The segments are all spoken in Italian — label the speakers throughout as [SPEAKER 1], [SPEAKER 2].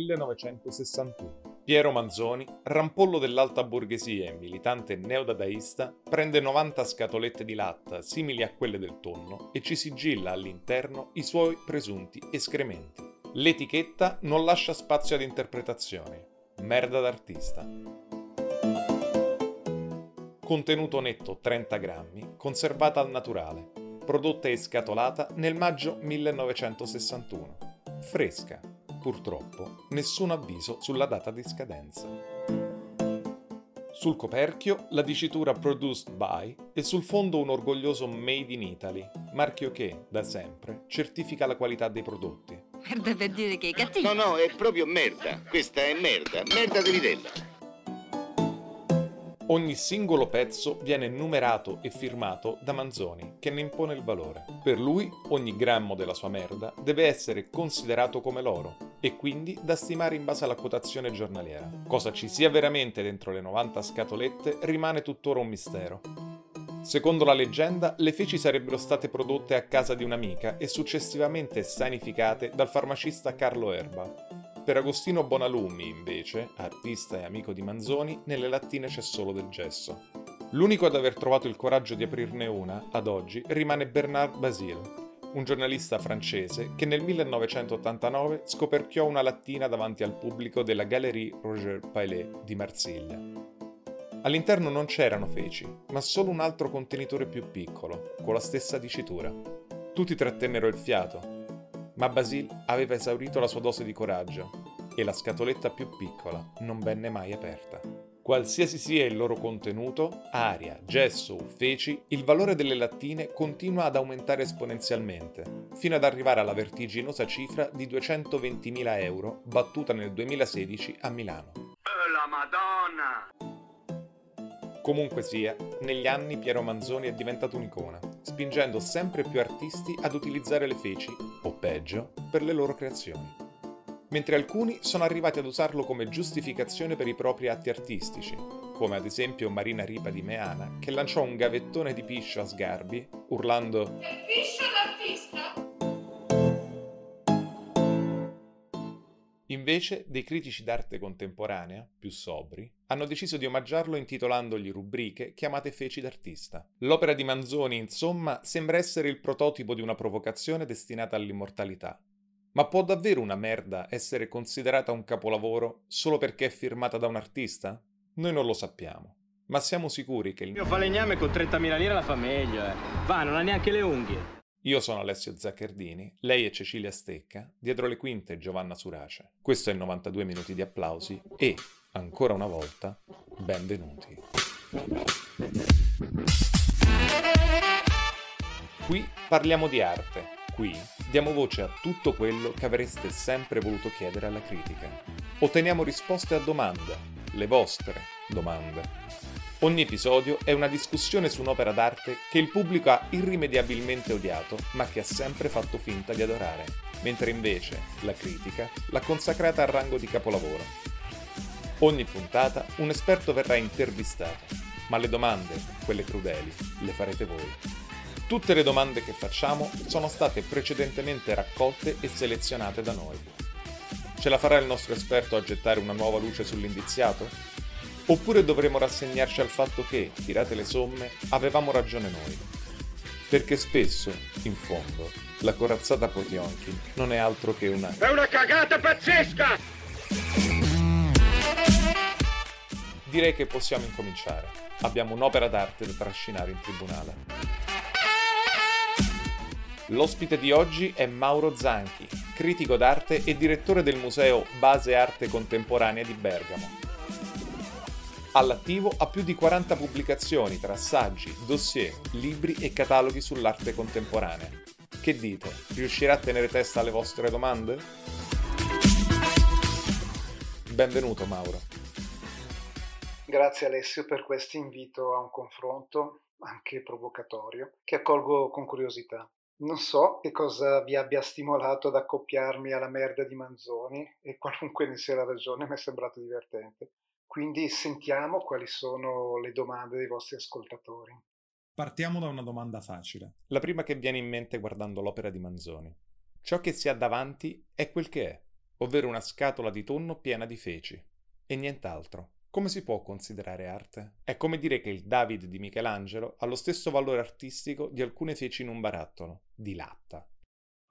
[SPEAKER 1] 1961. Piero Manzoni, rampollo dell'alta borghesia e militante neodadaista, prende 90 scatolette di latta simili a quelle del tonno e ci sigilla all'interno i suoi presunti escrementi. L'etichetta non lascia spazio ad interpretazioni. Merda d'artista. Contenuto netto 30 grammi, conservata al naturale, prodotta e scatolata nel maggio 1961. Fresca, purtroppo nessun avviso sulla data di scadenza. Sul coperchio la dicitura Produced by e sul fondo un orgoglioso Made in Italy, marchio che, da sempre, certifica la qualità dei prodotti.
[SPEAKER 2] Merda per dire che è cattivo.
[SPEAKER 3] No, no, è proprio merda. Questa è merda. Merda di vidella.
[SPEAKER 1] Ogni singolo pezzo viene numerato e firmato da Manzoni, che ne impone il valore. Per lui, ogni grammo della sua merda deve essere considerato come l'oro e quindi da stimare in base alla quotazione giornaliera. Cosa ci sia veramente dentro le 90 scatolette rimane tuttora un mistero. Secondo la leggenda, le feci sarebbero state prodotte a casa di un'amica e successivamente sanificate dal farmacista Carlo Erba, per Agostino Bonalumi, invece, artista e amico di Manzoni, nelle lattine c'è solo del gesso. L'unico ad aver trovato il coraggio di aprirne una, ad oggi, rimane Bernard Basile, un giornalista francese che nel 1989 scoperchiò una lattina davanti al pubblico della Galerie Roger Pailet di Marsiglia. All'interno non c'erano feci, ma solo un altro contenitore più piccolo, con la stessa dicitura. Tutti trattennero il fiato, ma Basile aveva esaurito la sua dose di coraggio e la scatoletta più piccola non venne mai aperta. Qualsiasi sia il loro contenuto, aria, gesso o feci, il valore delle lattine continua ad aumentare esponenzialmente, fino ad arrivare alla vertiginosa cifra di 220.000 euro battuta nel 2016 a Milano.
[SPEAKER 3] Oh, la Madonna!
[SPEAKER 1] Comunque sia, negli anni Piero Manzoni è diventato un'icona, spingendo sempre più artisti ad utilizzare le feci, o peggio, per le loro creazioni. Mentre alcuni sono arrivati ad usarlo come giustificazione per i propri atti artistici, come ad esempio Marina Ripa di Meana, che lanciò un gavettone di piscio a Sgarbi, urlando
[SPEAKER 4] Piscio
[SPEAKER 1] Invece, dei critici d'arte contemporanea, più sobri, hanno deciso di omaggiarlo intitolandogli rubriche chiamate Feci d'artista. L'opera di Manzoni, insomma, sembra essere il prototipo di una provocazione destinata all'immortalità. Ma può davvero una merda essere considerata un capolavoro solo perché è firmata da un artista? Noi non lo sappiamo. Ma siamo sicuri che il
[SPEAKER 5] Io falegname con 30.000 lire la fa meglio, eh. Va, non ha neanche le unghie.
[SPEAKER 1] Io sono Alessio Zaccardini, lei è Cecilia Stecca, dietro le quinte Giovanna Surace. Questo è 92 minuti di applausi e, ancora una volta, benvenuti. Qui parliamo di arte, qui diamo voce a tutto quello che avreste sempre voluto chiedere alla critica. Otteniamo risposte a domande, le vostre domande. Ogni episodio è una discussione su un'opera d'arte che il pubblico ha irrimediabilmente odiato, ma che ha sempre fatto finta di adorare, mentre invece la critica l'ha consacrata al rango di capolavoro. Ogni puntata un esperto verrà intervistato, ma le domande, quelle crudeli, le farete voi. Tutte le domande che facciamo sono state precedentemente raccolte e selezionate da noi. Ce la farà il nostro esperto a gettare una nuova luce sull'indiziato? Oppure dovremo rassegnarci al fatto che, tirate le somme, avevamo ragione noi. Perché spesso, in fondo, la corazzata Potionkin non è altro che una...
[SPEAKER 3] È una cagata pazzesca!
[SPEAKER 1] Direi che possiamo incominciare. Abbiamo un'opera d'arte da trascinare in tribunale. L'ospite di oggi è Mauro Zanchi, critico d'arte e direttore del museo Base Arte Contemporanea di Bergamo. All'attivo ha più di 40 pubblicazioni tra saggi, dossier, libri e cataloghi sull'arte contemporanea. Che dite? Riuscirà a tenere testa alle vostre domande? Benvenuto Mauro.
[SPEAKER 6] Grazie Alessio per questo invito a un confronto, anche provocatorio, che accolgo con curiosità. Non so che cosa vi abbia stimolato ad accoppiarmi alla merda di Manzoni e qualunque ne sia la ragione mi è sembrato divertente. Quindi sentiamo quali sono le domande dei vostri ascoltatori.
[SPEAKER 1] Partiamo da una domanda facile. La prima che viene in mente guardando l'opera di Manzoni. Ciò che si ha davanti è quel che è. ovvero una scatola di tonno piena di feci, e nient'altro. Come si può considerare arte? È come dire che il David di Michelangelo ha lo stesso valore artistico di alcune feci in un barattolo, di latta.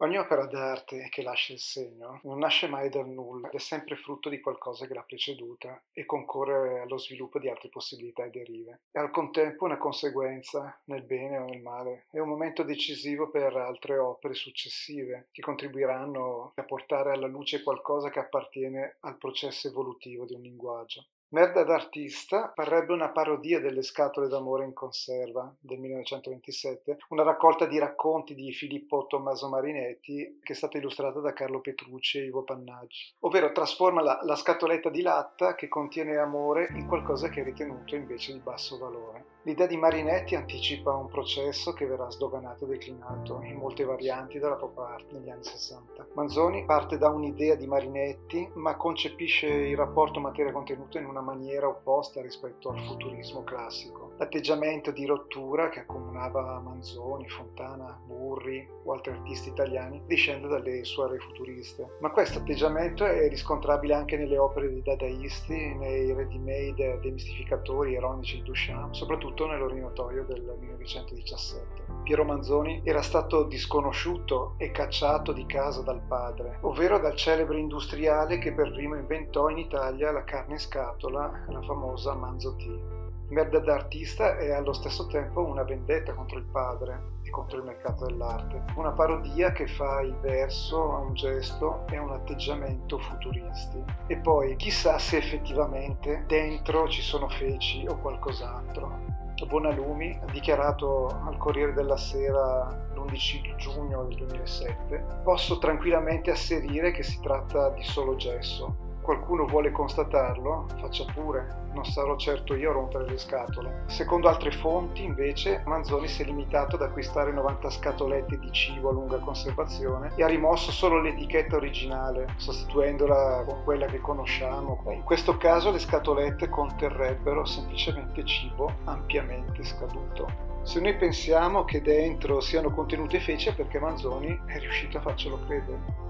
[SPEAKER 6] Ogni opera d'arte che lascia il segno non nasce mai dal nulla, è sempre frutto di qualcosa che l'ha preceduta e concorre allo sviluppo di altre possibilità e derive. È al contempo una conseguenza, nel bene o nel male, è un momento decisivo per altre opere successive che contribuiranno a portare alla luce qualcosa che appartiene al processo evolutivo di un linguaggio. Merda d'artista parrebbe una parodia delle scatole d'amore in conserva del 1927, una raccolta di racconti di Filippo Tommaso Marinetti che è stata illustrata da Carlo Petrucci e Ivo Pannaggi, ovvero trasforma la, la scatoletta di latta che contiene amore in qualcosa che è ritenuto invece di basso valore. L'idea di Marinetti anticipa un processo che verrà sdoganato e declinato in molte varianti dalla pop art negli anni 60. Manzoni parte da un'idea di Marinetti ma concepisce il rapporto materia-contenuto in una una maniera opposta rispetto al futurismo classico. L'atteggiamento di rottura che accomunava Manzoni, Fontana, Burri o altri artisti italiani discende dalle soirée futuriste. Ma questo atteggiamento è riscontrabile anche nelle opere dei dadaisti, nei ready-made demistificatori ironici di Duchamp, soprattutto nell'Orinatoio del 1917. Piero Manzoni era stato disconosciuto e cacciato di casa dal padre, ovvero dal celebre industriale che per primo inventò in Italia la carne in scatola, la famosa Manzo Tea. Merda d'artista è allo stesso tempo una vendetta contro il padre e contro il mercato dell'arte, una parodia che fa il verso a un gesto e a un atteggiamento futuristi. E poi chissà se effettivamente dentro ci sono feci o qualcos'altro. Bonalumi ha dichiarato al Corriere della Sera l'11 giugno del 2007, posso tranquillamente asserire che si tratta di solo gesso, qualcuno vuole constatarlo, faccia pure, non sarò certo io a rompere le scatole. Secondo altre fonti, invece, Manzoni si è limitato ad acquistare 90 scatolette di cibo a lunga conservazione e ha rimosso solo l'etichetta originale, sostituendola con quella che conosciamo. In questo caso le scatolette conterrebbero semplicemente cibo ampiamente scaduto. Se noi pensiamo che dentro siano contenute feci è perché Manzoni è riuscito a farcelo credere.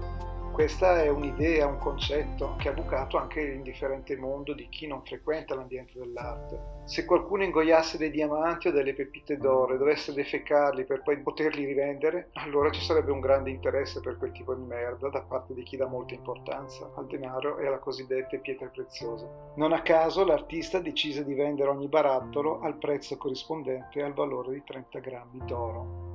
[SPEAKER 6] Questa è un'idea, un concetto che ha bucato anche l'indifferente mondo di chi non frequenta l'ambiente dell'arte. Se qualcuno ingoiasse dei diamanti o delle pepite d'oro e dovesse defecarli per poi poterli rivendere, allora ci sarebbe un grande interesse per quel tipo di merda da parte di chi dà molta importanza al denaro e alla cosiddette pietre preziose. Non a caso l'artista decise di vendere ogni barattolo al prezzo corrispondente al valore di 30 grammi d'oro.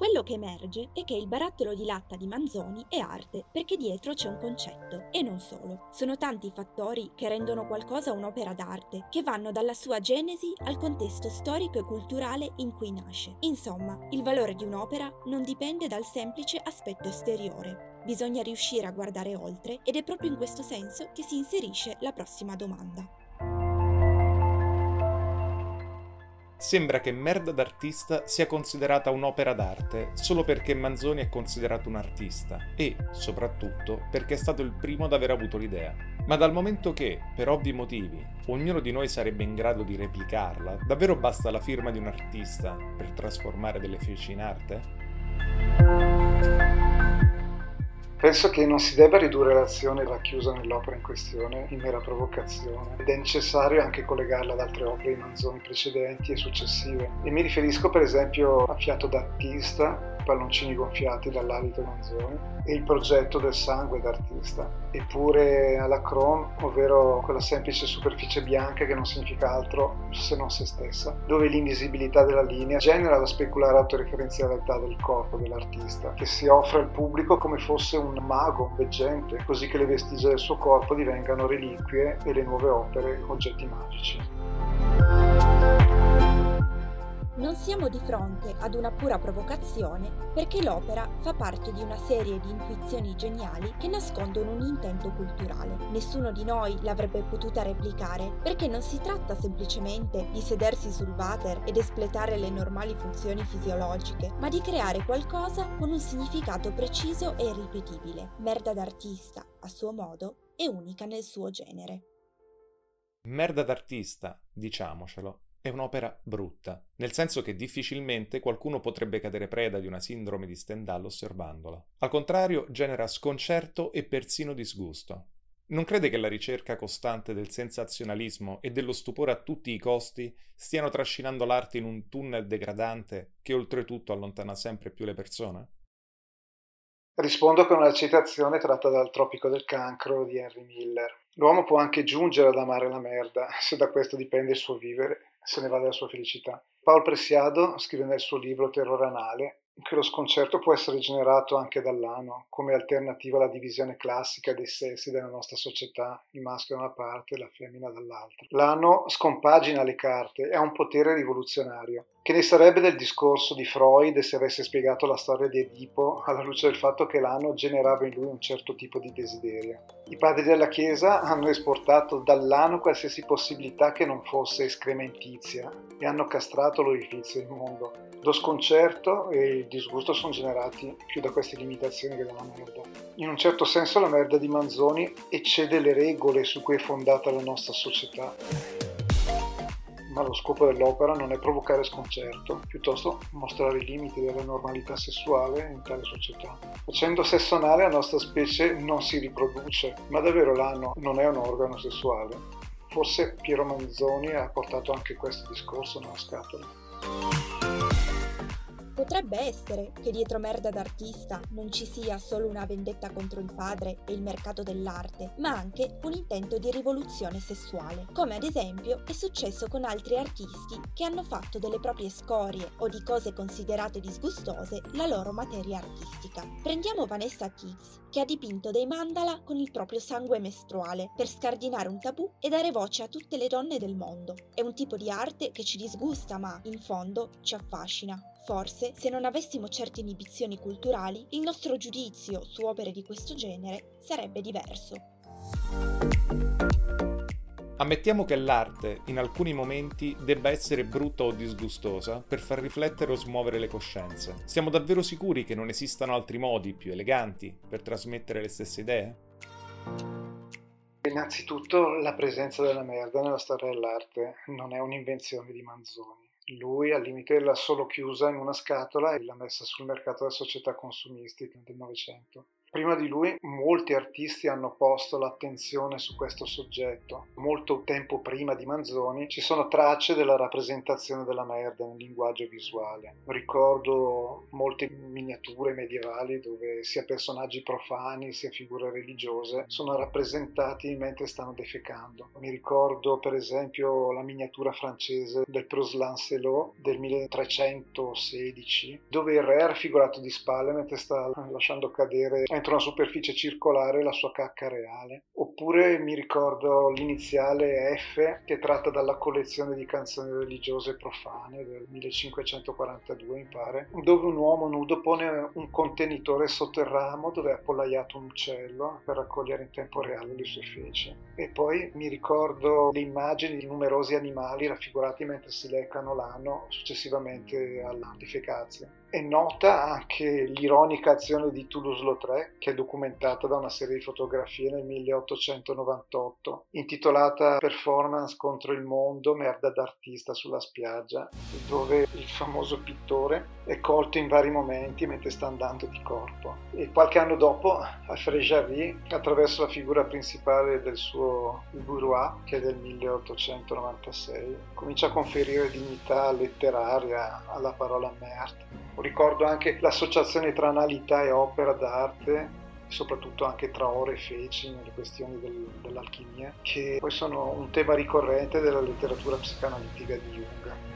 [SPEAKER 7] Quello che emerge è che il barattolo di latta di Manzoni è arte perché dietro c'è un concetto e non solo. Sono tanti i fattori che rendono qualcosa un'opera d'arte, che vanno dalla sua genesi al contesto storico e culturale in cui nasce. Insomma, il valore di un'opera non dipende dal semplice aspetto esteriore. Bisogna riuscire a guardare oltre ed è proprio in questo senso che si inserisce la prossima domanda.
[SPEAKER 1] Sembra che Merda d'artista sia considerata un'opera d'arte solo perché Manzoni è considerato un artista e, soprattutto, perché è stato il primo ad aver avuto l'idea. Ma dal momento che, per ovvi motivi, ognuno di noi sarebbe in grado di replicarla, davvero basta la firma di un artista per trasformare delle feci in arte?
[SPEAKER 6] Penso che non si debba ridurre l'azione racchiusa nell'opera in questione in mera provocazione ed è necessario anche collegarla ad altre opere di Manzoni precedenti e successive. E mi riferisco per esempio a Fiato d'artista, palloncini gonfiati dall'alito Manzoni e il progetto del sangue d'artista, eppure alla chrome, ovvero quella semplice superficie bianca che non significa altro se non se stessa, dove l'invisibilità della linea genera la speculare autoreferenzialità del corpo dell'artista, che si offre al pubblico come fosse un mago, un veggente, così che le vestigia del suo corpo divengano reliquie e le nuove opere oggetti magici.
[SPEAKER 7] Non siamo di fronte ad una pura provocazione perché l'opera fa parte di una serie di intuizioni geniali che nascondono un intento culturale. Nessuno di noi l'avrebbe potuta replicare perché non si tratta semplicemente di sedersi sul water ed espletare le normali funzioni fisiologiche, ma di creare qualcosa con un significato preciso e irripetibile. Merda d'artista, a suo modo, è unica nel suo genere.
[SPEAKER 1] Merda d'artista, diciamocelo, è un'opera brutta, nel senso che difficilmente qualcuno potrebbe cadere preda di una sindrome di Stendhal osservandola. Al contrario, genera sconcerto e persino disgusto. Non crede che la ricerca costante del sensazionalismo e dello stupore a tutti i costi stiano trascinando l'arte in un tunnel degradante che oltretutto allontana sempre più le persone?
[SPEAKER 6] Rispondo con una citazione tratta dal Tropico del Cancro di Henry Miller. L'uomo può anche giungere ad amare la merda, se da questo dipende il suo vivere, se ne va della sua felicità. Paul Presiado scrive nel suo libro Terrore anale che lo sconcerto può essere generato anche dall'ano, come alternativa alla divisione classica dei sessi della nostra società, il maschio da una parte e la femmina dall'altra. L'ano scompagina le carte, è un potere rivoluzionario. Che ne sarebbe del discorso di Freud se avesse spiegato la storia di Edipo alla luce del fatto che l'ano generava in lui un certo tipo di desiderio? I padri della Chiesa hanno esportato dall'ano qualsiasi possibilità che non fosse escrementizia e hanno castrato l'orifizio del mondo. Lo sconcerto e il disgusto sono generati più da queste limitazioni che dalla merda. In un certo senso la merda di Manzoni eccede le regole su cui è fondata la nostra società ma lo scopo dell'opera non è provocare sconcerto, piuttosto mostrare i limiti della normalità sessuale in tale società. Facendo sesso anale la nostra specie non si riproduce, ma davvero l'ano non è un organo sessuale? Forse Piero Manzoni ha portato anche questo discorso nella scatola.
[SPEAKER 7] Potrebbe essere che dietro Merda d'artista non ci sia solo una vendetta contro il padre e il mercato dell'arte, ma anche un intento di rivoluzione sessuale, come ad esempio è successo con altri artisti che hanno fatto delle proprie scorie o di cose considerate disgustose la loro materia artistica. Prendiamo Vanessa Keats, che ha dipinto dei mandala con il proprio sangue mestruale per scardinare un tabù e dare voce a tutte le donne del mondo. È un tipo di arte che ci disgusta, ma in fondo ci affascina. Forse, se non avessimo certe inibizioni culturali, il nostro giudizio su opere di questo genere sarebbe diverso.
[SPEAKER 1] Ammettiamo che l'arte, in alcuni momenti, debba essere brutta o disgustosa per far riflettere o smuovere le coscienze. Siamo davvero sicuri che non esistano altri modi più eleganti per trasmettere le stesse idee?
[SPEAKER 6] Innanzitutto la presenza della merda nella storia dell'arte non è un'invenzione di Manzoni. Lui al limite l'ha solo chiusa in una scatola e l'ha messa sul mercato della società consumistica del Novecento. Prima di lui molti artisti hanno posto l'attenzione su questo soggetto. Molto tempo prima di Manzoni ci sono tracce della rappresentazione della merda nel linguaggio visuale. Ricordo molte miniature medievali dove sia personaggi profani sia figure religiose sono rappresentati mentre stanno defecando. Mi ricordo per esempio la miniatura francese del Pros Lancelot del 1316 dove il re è raffigurato di spalle mentre sta lasciando cadere entro una superficie circolare la sua cacca reale. Oppure mi ricordo l'iniziale F che tratta dalla collezione di canzoni religiose profane del 1542 mi pare, dove un uomo nudo pone un contenitore sotto il ramo dove è appollaiato un uccello per raccogliere in tempo reale le sue feci. E poi mi ricordo le immagini di numerosi animali raffigurati mentre si leccano l'ano successivamente alla defecazione. È nota anche l'ironica azione di Toulouse-Lautrec, che è documentata da una serie di fotografie nel 1898, intitolata Performance contro il mondo, merda d'artista sulla spiaggia, dove il famoso pittore è colto in vari momenti mentre sta andando di corpo. E qualche anno dopo, Alfred Jarry, attraverso la figura principale del suo Bourrois, che è del 1896, comincia a conferire dignità letteraria alla parola merde Ricordo anche l'associazione tra analità e opera d'arte soprattutto anche tra ore e feci nelle questioni del, dell'alchimia, che poi sono un tema ricorrente della letteratura psicanalitica di Jung.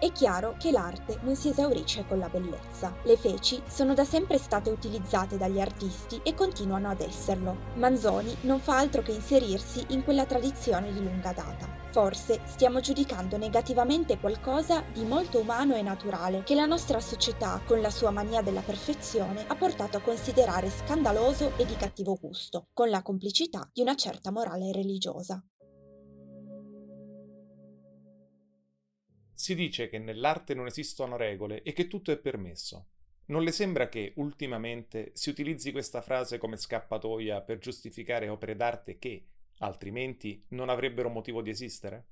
[SPEAKER 7] È chiaro che l'arte non si esaurisce con la bellezza. Le feci sono da sempre state utilizzate dagli artisti e continuano ad esserlo. Manzoni non fa altro che inserirsi in quella tradizione di lunga data. Forse stiamo giudicando negativamente qualcosa di molto umano e naturale che la nostra società, con la sua mania della perfezione, ha portato a considerare scandaloso e di cattivo gusto, con la complicità di una certa morale religiosa.
[SPEAKER 1] Si dice che nell'arte non esistono regole e che tutto è permesso. Non le sembra che ultimamente si utilizzi questa frase come scappatoia per giustificare opere d'arte che, altrimenti non avrebbero motivo di esistere?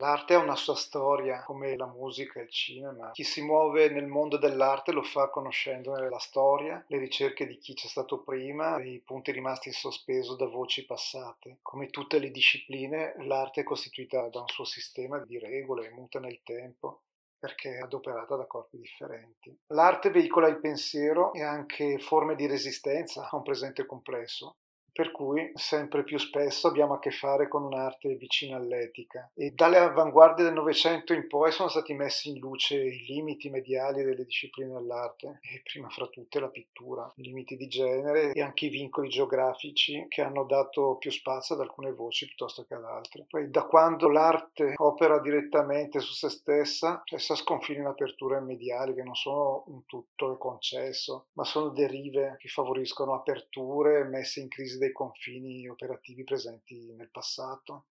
[SPEAKER 6] L'arte ha una sua storia, come la musica e il cinema. Chi si muove nel mondo dell'arte lo fa conoscendo la storia, le ricerche di chi c'è stato prima i punti rimasti in sospeso da voci passate. Come tutte le discipline, l'arte è costituita da un suo sistema di regole, muta nel tempo perché è adoperata da corpi differenti. L'arte veicola il pensiero e anche forme di resistenza a un presente complesso per cui sempre più spesso abbiamo a che fare con un'arte vicina all'etica. E dalle avanguardie del Novecento in poi sono stati messi in luce i limiti mediali delle discipline dell'arte, e prima fra tutte la pittura, i limiti di genere e anche i vincoli geografici che hanno dato più spazio ad alcune voci piuttosto che ad altre. Poi da quando l'arte opera direttamente su se stessa, essa sconfina in aperture mediali che non sono un tutto concesso, ma sono derive che favoriscono aperture messe in crisi dei confini operativi presenti nel passato.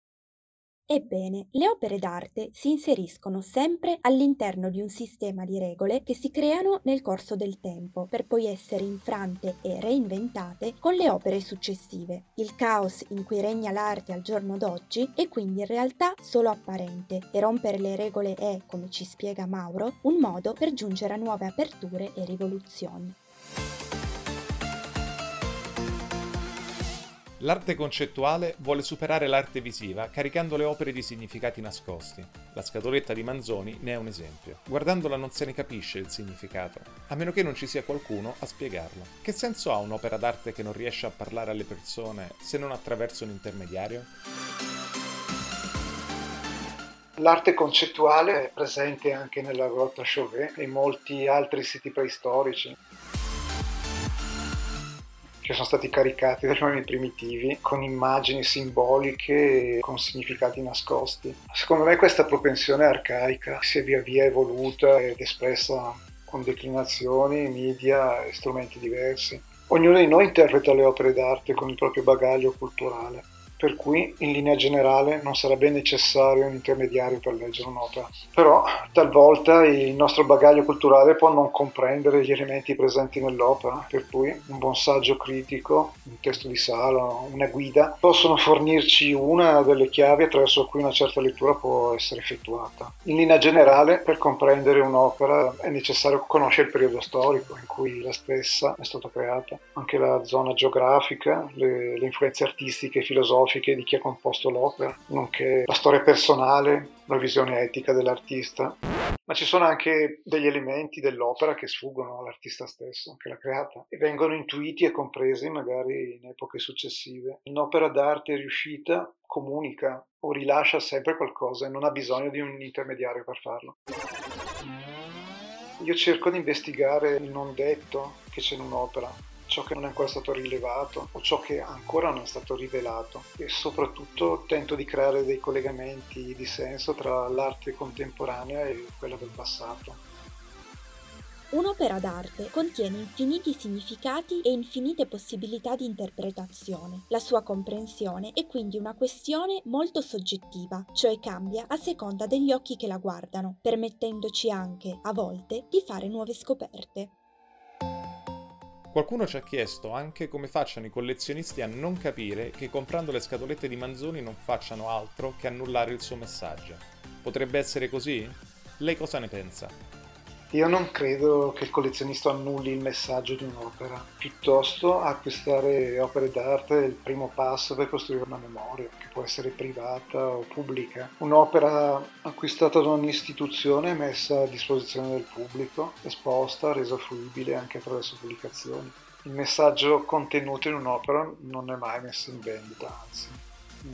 [SPEAKER 7] Ebbene, le opere d'arte si inseriscono sempre all'interno di un sistema di regole che si creano nel corso del tempo, per poi essere infrante e reinventate con le opere successive. Il caos in cui regna l'arte al giorno d'oggi è quindi in realtà solo apparente e rompere le regole è, come ci spiega Mauro, un modo per giungere a nuove aperture e rivoluzioni.
[SPEAKER 1] L'arte concettuale vuole superare l'arte visiva caricando le opere di significati nascosti. La scatoletta di Manzoni ne è un esempio. Guardandola non se ne capisce il significato, a meno che non ci sia qualcuno a spiegarlo. Che senso ha un'opera d'arte che non riesce a parlare alle persone se non attraverso un intermediario?
[SPEAKER 6] L'arte concettuale è presente anche nella grotta Chauvet e in molti altri siti preistorici che sono stati caricati dai nomi primitivi con immagini simboliche e con significati nascosti. Secondo me questa propensione arcaica si è via via evoluta ed espressa con declinazioni, media e strumenti diversi. Ognuno di noi interpreta le opere d'arte con il proprio bagaglio culturale per cui in linea generale non sarebbe necessario un intermediario per leggere un'opera. Però talvolta il nostro bagaglio culturale può non comprendere gli elementi presenti nell'opera, per cui un buon saggio critico, un testo di sala, una guida possono fornirci una delle chiavi attraverso cui una certa lettura può essere effettuata. In linea generale, per comprendere un'opera è necessario conoscere il periodo storico in cui la stessa è stata creata, anche la zona geografica, le, le influenze artistiche e filosofiche filosofiche di chi ha composto l'opera, nonché la storia personale, la visione etica dell'artista. Ma ci sono anche degli elementi dell'opera che sfuggono all'artista stesso, che l'ha creata, e vengono intuiti e compresi magari in epoche successive. Un'opera d'arte riuscita comunica o rilascia sempre qualcosa e non ha bisogno di un intermediario per farlo. Io cerco di investigare il non detto che c'è in un'opera, ciò che non è ancora stato rilevato o ciò che ancora non è stato rivelato e soprattutto tento di creare dei collegamenti di senso tra l'arte contemporanea e quella del passato.
[SPEAKER 7] Un'opera d'arte contiene infiniti significati e infinite possibilità di interpretazione. La sua comprensione è quindi una questione molto soggettiva, cioè cambia a seconda degli occhi che la guardano, permettendoci anche, a volte, di fare nuove scoperte.
[SPEAKER 1] Qualcuno ci ha chiesto anche come facciano i collezionisti a non capire che comprando le scatolette di Manzoni non facciano altro che annullare il suo messaggio. Potrebbe essere così? Lei cosa ne pensa?
[SPEAKER 6] Io non credo che il collezionista annulli il messaggio di un'opera, piuttosto acquistare opere d'arte è il primo passo per costruire una memoria, che può essere privata o pubblica. Un'opera acquistata da un'istituzione è messa a disposizione del pubblico, esposta, resa fruibile anche attraverso pubblicazioni. Il messaggio contenuto in un'opera non è mai messo in vendita, anzi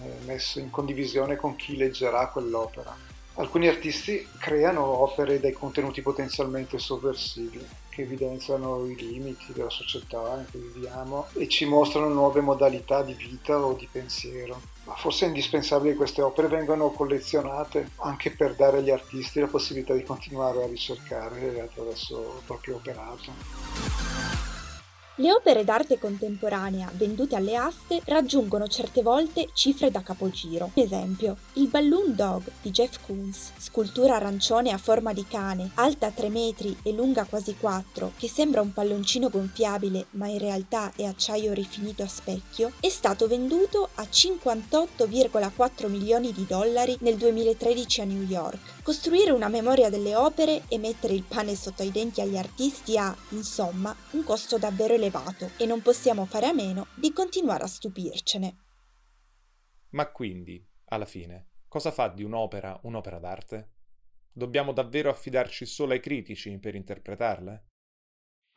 [SPEAKER 6] è messo in condivisione con chi leggerà quell'opera Alcuni artisti creano opere dai contenuti potenzialmente sovversivi che evidenziano i limiti della società in cui viviamo e ci mostrano nuove modalità di vita o di pensiero. Ma forse è indispensabile che queste opere vengano collezionate anche per dare agli artisti la possibilità di continuare a ricercare attraverso il proprio operato.
[SPEAKER 7] Le opere d'arte contemporanea vendute alle aste raggiungono certe volte cifre da capogiro. Esempio, il Balloon Dog di Jeff Koons, scultura arancione a forma di cane, alta 3 metri e lunga quasi 4, che sembra un palloncino gonfiabile ma in realtà è acciaio rifinito a specchio, è stato venduto a 58,4 milioni di dollari nel 2013 a New York. Costruire una memoria delle opere e mettere il pane sotto i denti agli artisti ha, insomma, un costo davvero elevato elevato e non possiamo fare a meno di continuare a stupircene.
[SPEAKER 1] Ma quindi, alla fine, cosa fa di un'opera un'opera d'arte? Dobbiamo davvero affidarci solo ai critici per interpretarle?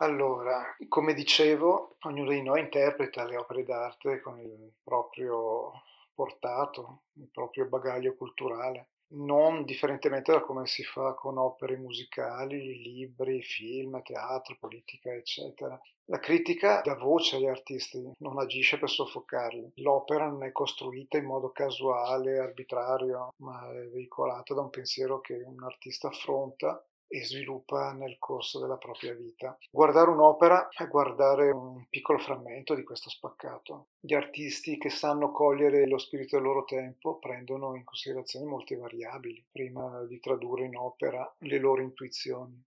[SPEAKER 6] Allora, come dicevo, ognuno di noi interpreta le opere d'arte con il proprio portato, il proprio bagaglio culturale non differentemente da come si fa con opere musicali, libri, film, teatro, politica, eccetera. La critica dà voce agli artisti, non agisce per soffocarli. L'opera non è costruita in modo casuale, arbitrario, ma è veicolata da un pensiero che un artista affronta e sviluppa nel corso della propria vita. Guardare un'opera è guardare un piccolo frammento di questo spaccato. Gli artisti che sanno cogliere lo spirito del loro tempo prendono in considerazione molte variabili prima di tradurre in opera le loro intuizioni.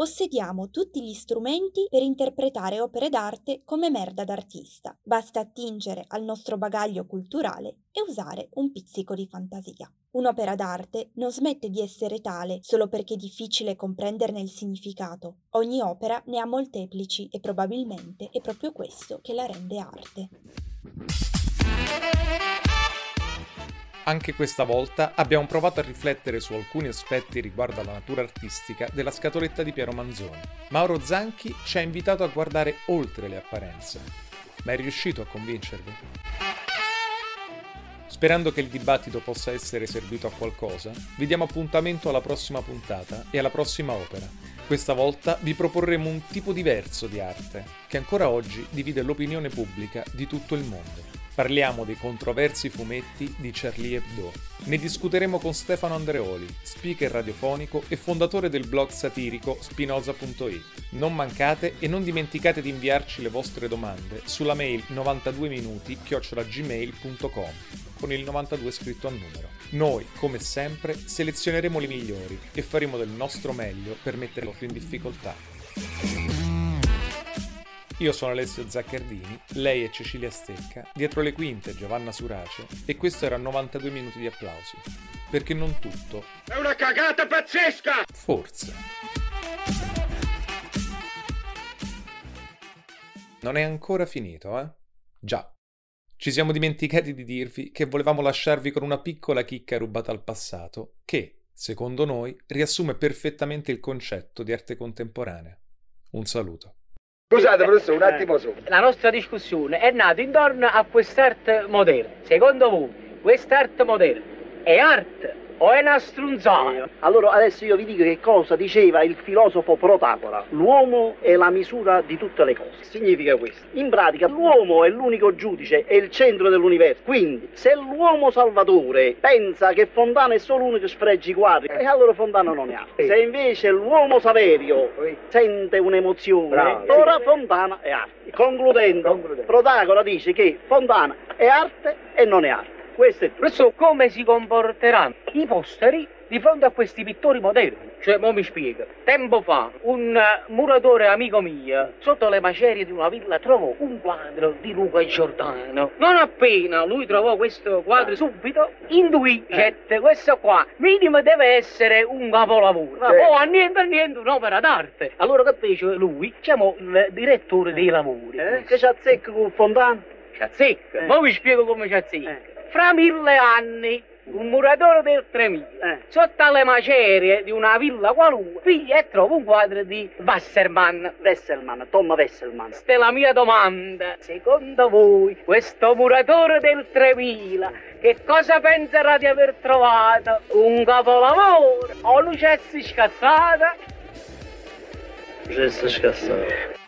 [SPEAKER 7] Possediamo tutti gli strumenti per interpretare opere d'arte come merda d'artista. Basta attingere al nostro bagaglio culturale e usare un pizzico di fantasia. Un'opera d'arte non smette di essere tale solo perché è difficile comprenderne il significato. Ogni opera ne ha molteplici e probabilmente è proprio questo che la rende arte.
[SPEAKER 1] Anche questa volta abbiamo provato a riflettere su alcuni aspetti riguardo alla natura artistica della scatoletta di Piero Manzoni. Mauro Zanchi ci ha invitato a guardare oltre le apparenze. Ma è riuscito a convincervi? Sperando che il dibattito possa essere servito a qualcosa, vi diamo appuntamento alla prossima puntata e alla prossima opera. Questa volta vi proporremo un tipo diverso di arte, che ancora oggi divide l'opinione pubblica di tutto il mondo. Parliamo dei controversi fumetti di Charlie Hebdo. Ne discuteremo con Stefano Andreoli, speaker radiofonico e fondatore del blog satirico spinoza.it. Non mancate e non dimenticate di inviarci le vostre domande sulla mail 92minuti-gmail.com con il 92 scritto a numero. Noi, come sempre, selezioneremo le migliori e faremo del nostro meglio per metterlo più in difficoltà. Io sono Alessio Zaccardini, lei è Cecilia Stecca, dietro le quinte Giovanna Surace e questo era 92 minuti di applausi. Perché non tutto.
[SPEAKER 3] È una cagata pazzesca!
[SPEAKER 1] Forse. Non è ancora finito, eh? Già. Ci siamo dimenticati di dirvi che volevamo lasciarvi con una piccola chicca rubata al passato che, secondo noi, riassume perfettamente il concetto di arte contemporanea. Un saluto.
[SPEAKER 8] Scusate professore, un attimo solo.
[SPEAKER 5] La nostra discussione è nata intorno a quest'arte moderna. Secondo voi, quest'arte moderna è arte o è una strunzata?
[SPEAKER 9] Allora adesso io vi dico che cosa diceva il filosofo Protagora. L'uomo è la misura di tutte le cose. Significa questo. In pratica l'uomo è l'unico giudice, è il centro dell'universo. Quindi se l'uomo salvatore pensa che Fontana è solo uno che sfreggi i quadri, e allora Fontana non è arte. Se invece l'uomo Saverio sente un'emozione, allora Fontana è arte. Concludendo,
[SPEAKER 8] Concludendo.
[SPEAKER 9] Protagora dice che Fontana è arte e non è arte. Questo tutto.
[SPEAKER 5] Adesso come si comporteranno i posteri di fronte a questi pittori moderni? Cioè, mo mi spiego. Tempo fa, un eh, muratore amico mio, sotto le macerie di una villa, trovò un quadro di Luca Giordano. Non appena lui trovò questo quadro, subito intuì, dette, questo qua, minimo deve essere un capolavoro. Ma
[SPEAKER 8] Sì.
[SPEAKER 5] oh, a niente a niente un'opera d'arte. Allora che fece lui? Chiamò il direttore dei lavori.
[SPEAKER 9] Eh? Che ci azzecca con Fontana?
[SPEAKER 5] Ci azzecca.
[SPEAKER 9] Eh.
[SPEAKER 5] Ma vi spiego come ci azzecca.
[SPEAKER 9] Eh.
[SPEAKER 5] Fra mille anni, un muratore del 3000,
[SPEAKER 9] Eh.
[SPEAKER 5] sotto alle macerie di una villa qualunque, piglia e trova un quadro di Wasserman.
[SPEAKER 9] Wesselman, Tom Wesselman.
[SPEAKER 5] Questa è la mia domanda. Secondo voi, questo muratore del 3000, che cosa penserà di aver trovato? Un capolavoro? O lucessi scassata?
[SPEAKER 9] Gesto scassato.